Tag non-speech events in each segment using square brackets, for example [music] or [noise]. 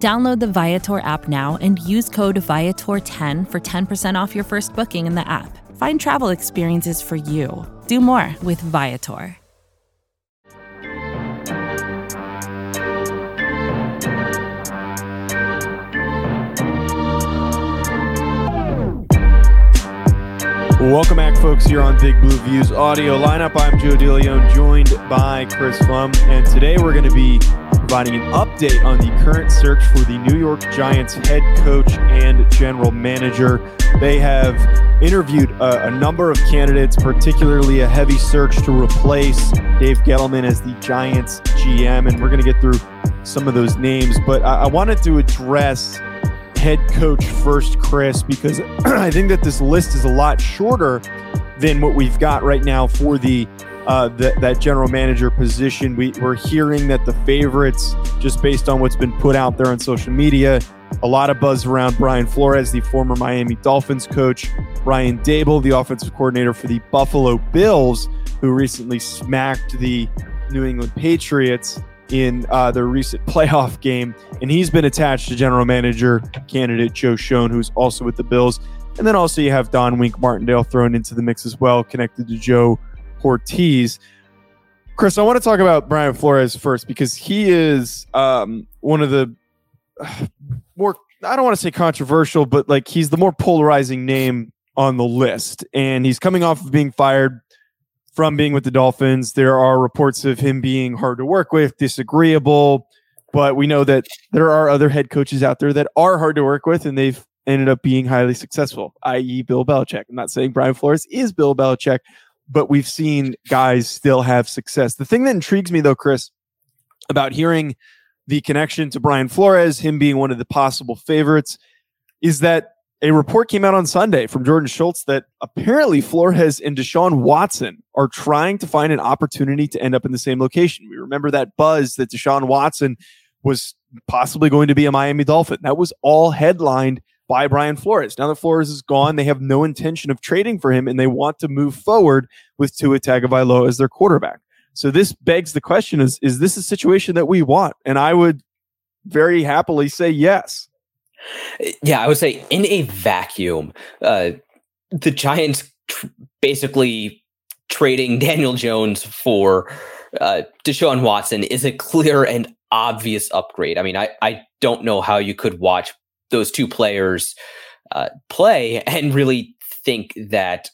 Download the Viator app now and use code Viator10 for 10% off your first booking in the app. Find travel experiences for you. Do more with Viator. Welcome back, folks, here on Big Blue View's audio lineup. I'm Joe DeLeon, joined by Chris Pflum, and today we're going to be providing an update on the current search for the New York Giants head coach and general manager. They have interviewed a, a number of candidates, particularly a heavy search to replace Dave Gettleman as the Giants GM, and we're going to get through some of those names. But I, I wanted to address head coach first, Chris, because [clears throat] I think that this list is a lot shorter than what we've got right now for the, uh, the that general manager position. We, we're hearing that the favorites, just based on what's been put out there on social media, a lot of buzz around Brian Flores, the former Miami Dolphins coach, Brian Daboll, the offensive coordinator for the Buffalo Bills, who recently smacked the New England Patriots in uh, the recent [laughs] playoff game, and he's been attached to general manager candidate Joe Schoen, who's also with the Bills. And then also you have Don Wink Martindale thrown into the mix as well, connected to Joe Ortiz. Chris, I want to talk about Brian Flores first because he is um, one of the [sighs] more, I don't want to say controversial, but like he's the more polarizing name on the list. And he's coming off of being fired from being with the Dolphins. There are reports of him being hard to work with, disagreeable, but we know that there are other head coaches out there that are hard to work with and they've ended up being highly successful, i.e., Bill Belichick. I'm not saying Brian Flores is Bill Belichick, but we've seen guys still have success. The thing that intrigues me, though, Chris, about hearing the connection to Brian Flores, him being one of the possible favorites, is that a report came out on Sunday from Jordan Schultz that apparently Flores and Deshaun Watson are trying to find an opportunity to end up in the same location. We remember that buzz that Deshaun Watson was possibly going to be a Miami Dolphin. That was all headlined by Brian Flores. Now that Flores is gone, they have no intention of trading for him, and they want to move forward with Tua Tagovailoa as their quarterback. So this begs the question: Is is this a situation that we want? And I would very happily say yes. Yeah, I would say in a vacuum, uh, the Giants tr- basically trading Daniel Jones for uh, Deshaun Watson is a clear and obvious upgrade. I mean, I, I don't know how you could watch those two players uh, play and really think that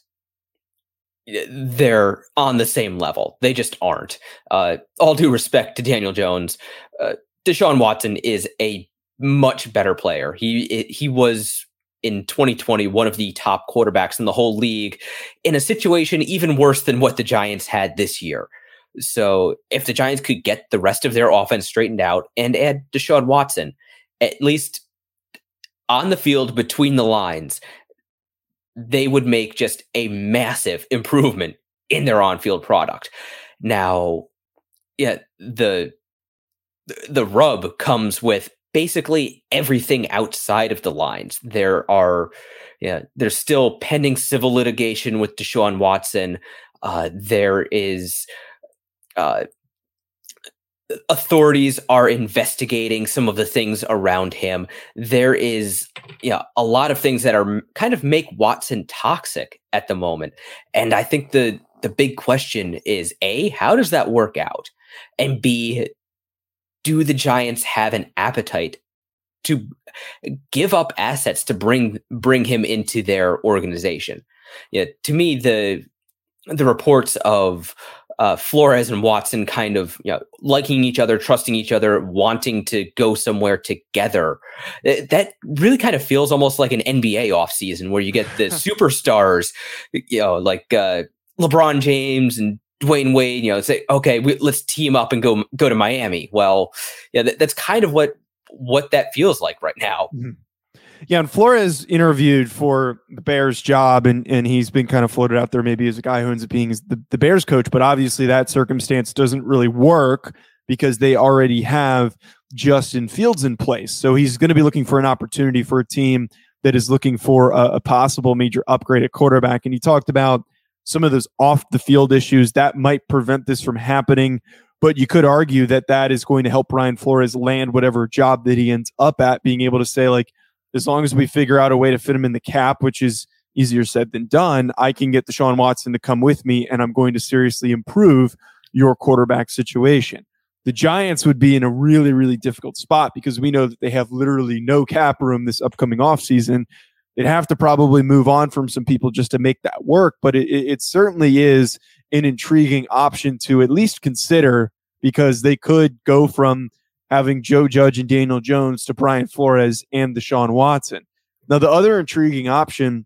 they're on the same level. They just aren't. Uh, all due respect to Daniel Jones, uh, Deshaun Watson is a much better player. He he was in 2020 one of the top quarterbacks in the whole league in a situation even worse than what the Giants had this year. So if the Giants could get the rest of their offense straightened out and add Deshaun Watson, at least on the field between the lines, they would make just a massive improvement in their on-field product. Now, yeah, the the rub comes with basically everything outside of the lines. There are, yeah, there's still pending civil litigation with Deshaun Watson. Uh, there is, uh, authorities are investigating some of the things around him. There is, yeah, a lot of things that are kind of make Watson toxic at the moment. And I think the the big question is a how does that work out, and b do the Giants have an appetite to give up assets to bring bring him into their organization? Yeah, to me the the reports of uh, Flores and Watson kind of you know, liking each other, trusting each other, wanting to go somewhere together. Eh, that really kind of feels almost like an NBA offseason where you get the [laughs] superstars, you know, like uh, LeBron James and Dwyane Wade, you know, say, okay, we, let's team up and go go to Miami. Well, yeah, that, that's kind of what what that feels like right now. Mm-hmm. Yeah, and Flores interviewed for the Bears job, and and he's been kind of floated out there maybe as a guy who ends up being the, the Bears coach, but obviously that circumstance doesn't really work because they already have Justin Fields in place. So he's going to be looking for an opportunity for a team that is looking for a, a possible major upgrade at quarterback. And he talked about some of those off the field issues that might prevent this from happening. But you could argue that that is going to help Brian Flores land whatever job that he ends up at, being able to say, like, as long as we figure out a way to fit him in the cap, which is easier said than done, I can get the Deshaun Watson to come with me and I'm going to seriously improve your quarterback situation. The Giants would be in a really, really difficult spot because we know that they have literally no cap room this upcoming offseason. They'd have to probably move on from some people just to make that work, but it, it certainly is an intriguing option to at least consider because they could go from having Joe Judge and Daniel Jones to Brian Flores and Deshaun Watson. Now, the other intriguing option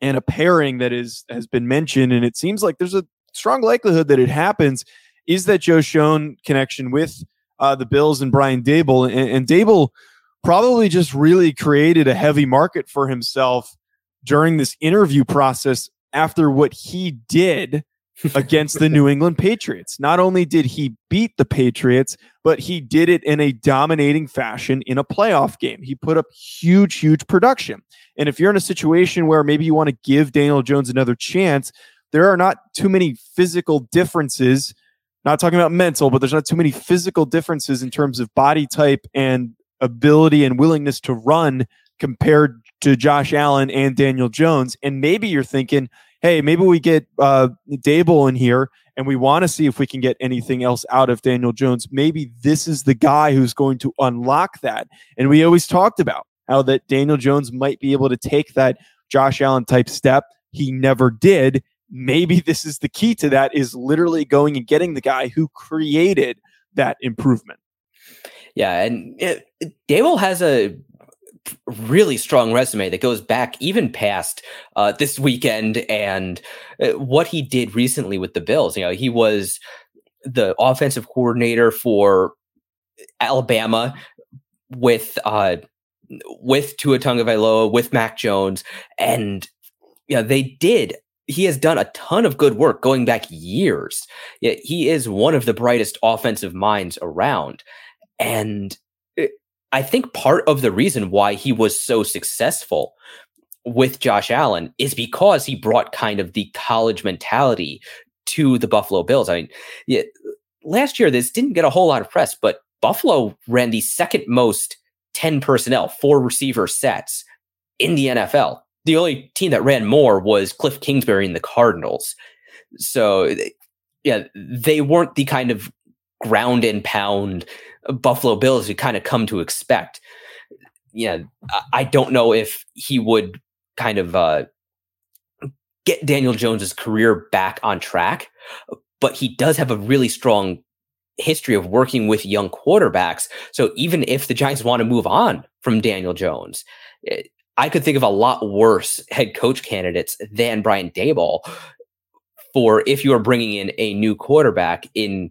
and a pairing that is has been mentioned, and it seems like there's a strong likelihood that it happens, is that Joe Schoen connection with uh, the Bills and Brian Daboll. And, and Daboll probably just really created a heavy market for himself during this interview process after what he did against the New England Patriots. Not only did he beat the Patriots, but he did it in a dominating fashion in a playoff game. He put up huge, huge production. And if you're in a situation where maybe you want to give Daniel Jones another chance, there are not too many physical differences. Not talking about mental, but there's not too many physical differences in terms of body type and ability and willingness to run compared to Josh Allen and Daniel Jones. And maybe you're thinking, hey, maybe we get uh, Daboll in here and we want to see if we can get anything else out of Daniel Jones. Maybe this is the guy who's going to unlock that. And we always talked about how that Daniel Jones might be able to take that Josh Allen type step. He never did. Maybe this is the key to that is literally going and getting the guy who created that improvement. Yeah, and it, Daboll has a really strong resume that goes back even past uh, this weekend and uh, what he did recently with the Bills. You know, he was the offensive coordinator for Alabama with uh, with Tua Tagovailoa, with Mac Jones, and yeah, they did. He has done a ton of good work going back years. He is one of the brightest offensive minds around, and I think part of the reason why he was so successful with Josh Allen is because he brought kind of the college mentality to the Buffalo Bills. I mean, yeah, last year this didn't get a whole lot of press, but Buffalo ran the second most 10 personnel, four receiver sets in the NFL. The only team that ran more was Cliff Kingsbury and the Cardinals. So, yeah, they weren't the kind of ground and pound Buffalo Bills you kind of come to expect. Yeah, I don't know if he would kind of uh, get Daniel Jones's career back on track, but he does have a really strong history of working with young quarterbacks. So even if the Giants want to move on from Daniel Jones, eh, I could think of a lot worse head coach candidates than Brian Daboll for if you are bringing in a new quarterback in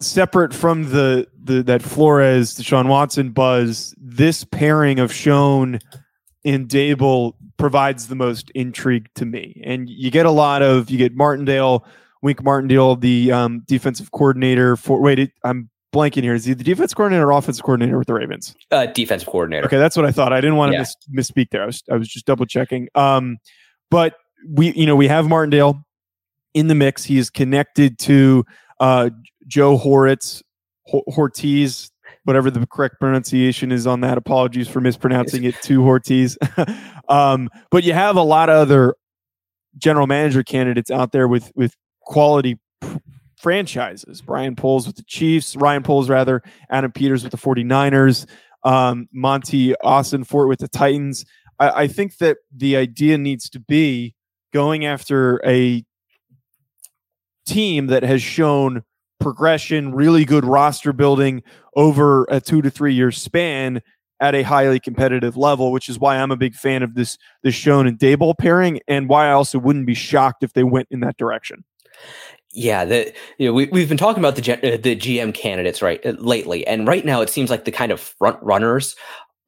separate from the, the that Flores, Deshaun Watson buzz, this pairing of Schoen and Daboll provides the most intrigue to me. And you get a lot of you get Martindale, Wink Martindale, the um, defensive coordinator for. Wait, it, I'm blanking here. Is he the defense coordinator or offensive coordinator with the Ravens? Uh, defensive coordinator. Okay, that's what I thought. I didn't want to yeah. mis- misspeak there. I was I was just double checking. Um, but we you know we have Martindale in the mix. He is connected to uh, Joe Horitz, Hortiz, whatever the correct pronunciation is on that. Apologies for mispronouncing it to Hortiz. [laughs] um, but you have a lot of other general manager candidates out there with with quality franchises. Brian Poles with the Chiefs, Ryan Poles rather, Adam Peters with the 49ers, um, Monti Ossenfort with the Titans. I, I think that the idea needs to be going after a team that has shown progression, really good roster building over a two to three year span at a highly competitive level, which is why I'm a big fan of this this Schoen and Daboll pairing, and why I also wouldn't be shocked if they went in that direction. Yeah, the you know we we've been talking about the uh, the GM candidates right uh, lately, and right now it seems like the kind of front runners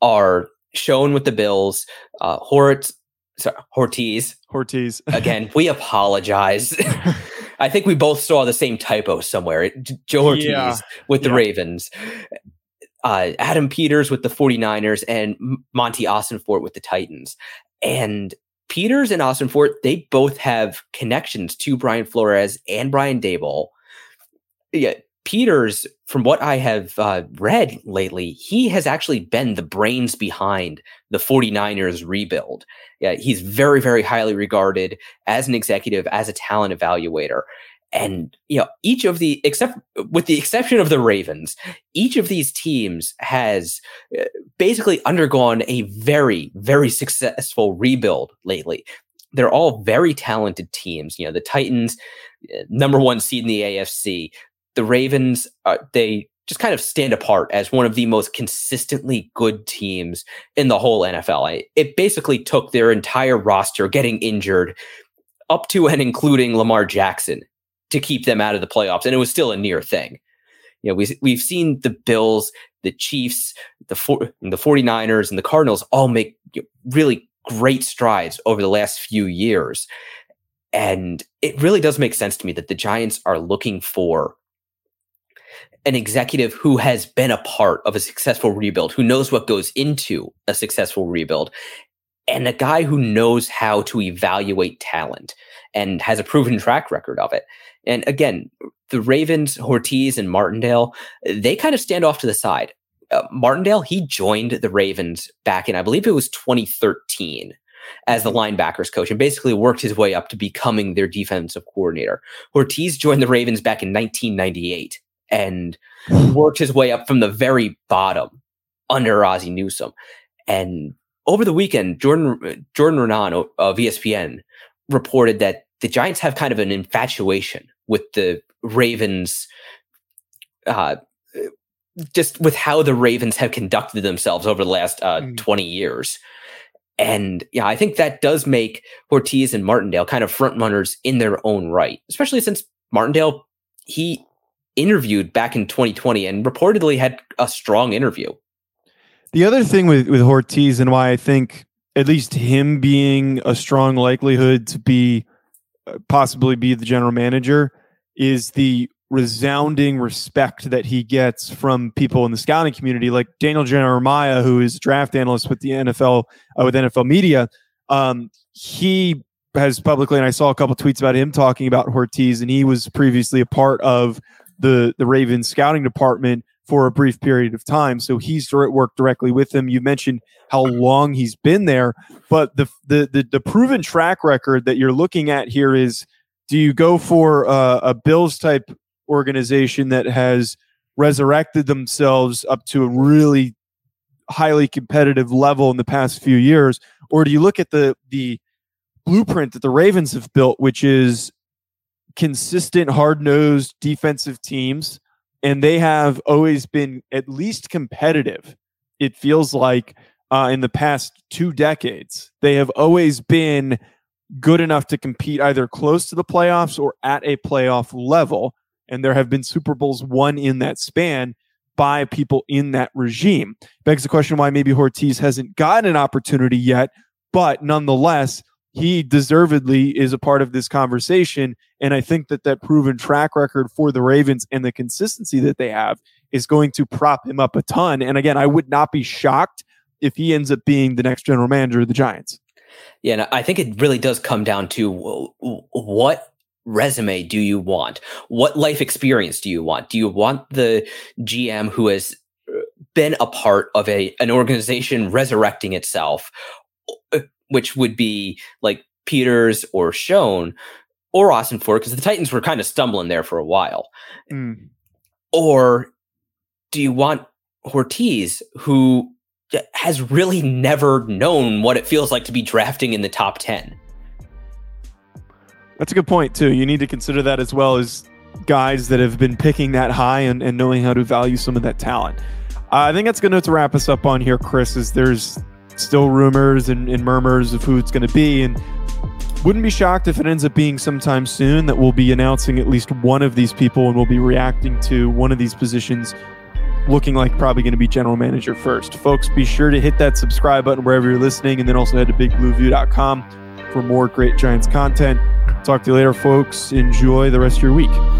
are Schoen with the Bills, uh, Hort, sorry, Hortiz, Hortiz. [laughs] again, we apologize. [laughs] I think we both saw the same typo somewhere. Joe Hortiz yeah. with the yeah. Ravens, uh, Adam Peters with the 49ers, and Monti Ossenfort with the Titans. And Peters and Austin Fort, they both have connections to Brian Flores and Brian Daboll. Yeah, Peters, from what I have uh, read lately, he has actually been the brains behind the 49ers rebuild. Yeah, he's very, very highly regarded as an executive, as a talent evaluator. And you know, each of the except with the exception of the Ravens, each of these teams has uh, basically undergone a very, very successful rebuild lately. They're all very talented teams. You know, the Titans, uh, number one seed in the AFC, the Ravens, uh, they just kind of stand apart as one of the most consistently good teams in the whole NFL. It basically took their entire roster getting injured up to and including Lamar Jackson to keep them out of the playoffs. And it was still a near thing. You know, we, we've seen the Bills, the Chiefs, the, for, the 49ers, and the Cardinals all make really great strides over the last few years. And it really does make sense to me that the Giants are looking for an executive who has been a part of a successful rebuild, who knows what goes into a successful rebuild, and a guy who knows how to evaluate talent and has a proven track record of it. And again, the Ravens, Hortiz, and Martindale, they kind of stand off to the side. Uh, Martindale, he joined the Ravens back in, I believe it was 2013 as the linebackers coach and basically worked his way up to becoming their defensive coordinator. Ortiz joined the Ravens back in 1998 and [sighs] worked his way up from the very bottom under Ozzie Newsome. And over the weekend, Jordan Jordan Raanan of ESPN reported that the Giants have kind of an infatuation with the Ravens, uh, just with how the Ravens have conducted themselves over the last uh, mm. 20 years. And yeah, I think that does make Ortiz and Martindale kind of front runners in their own right, especially since Martindale, he interviewed back in 2020 and reportedly had a strong interview. The other thing with, with Ortiz and why I think at least him being a strong likelihood to be uh, possibly be the general manager is the resounding respect that he gets from people in the scouting community, like Daniel Jeremiah, who is draft analyst with the NFL uh, with NFL media. Um, he has publicly, and I saw a couple tweets about him talking about Ortiz, and he was previously a part of the the Ravens scouting department for a brief period of time. So he's worked directly with them. You mentioned how long he's been there, but the the the, the proven track record that you're looking at here is: do you go for a, a Bills type organization that has resurrected themselves up to a really highly competitive level in the past few years, or do you look at the the blueprint that the Ravens have built, which is consistent, hard nosed defensive teams, and they have always been at least competitive. It feels like uh, in the past two decades, they have always been good enough to compete either close to the playoffs or at a playoff level. And there have been Super Bowls won in that span. by people in that regime. Begs the question why maybe Ortiz hasn't gotten an opportunity yet, but nonetheless, he deservedly is a part of this conversation. And I think that that proven track record for the Ravens and the consistency that they have is going to prop him up a ton. And again, I would not be shocked if he ends up being the next general manager of the Giants. Yeah, and I think it really does come down to what resume do you want? What life experience do you want? Do you want the GM who has uh, been a part of a an organization resurrecting itself, uh, which would be like Peters or Schoen or Ossenfort, because the Titans were kind of stumbling there for a while. Mm. Or do you want Ortiz, who has really never known what it feels like to be drafting in the top 10? That's a good point, too. You need to consider that as well as guys that have been picking that high and, and knowing how to value some of that talent. Uh, I think that's going to wrap us up on here, Chris, is there's still rumors and, and murmurs of who it's going to be. And wouldn't be shocked if it ends up being sometime soon that we'll be announcing at least one of these people and we'll be reacting to one of these positions looking like probably going to be general manager first. Folks, be sure to hit that subscribe button wherever you're listening and then also head to bigblueview.com for more great Giants content. Talk to you later, folks. Enjoy the rest of your week.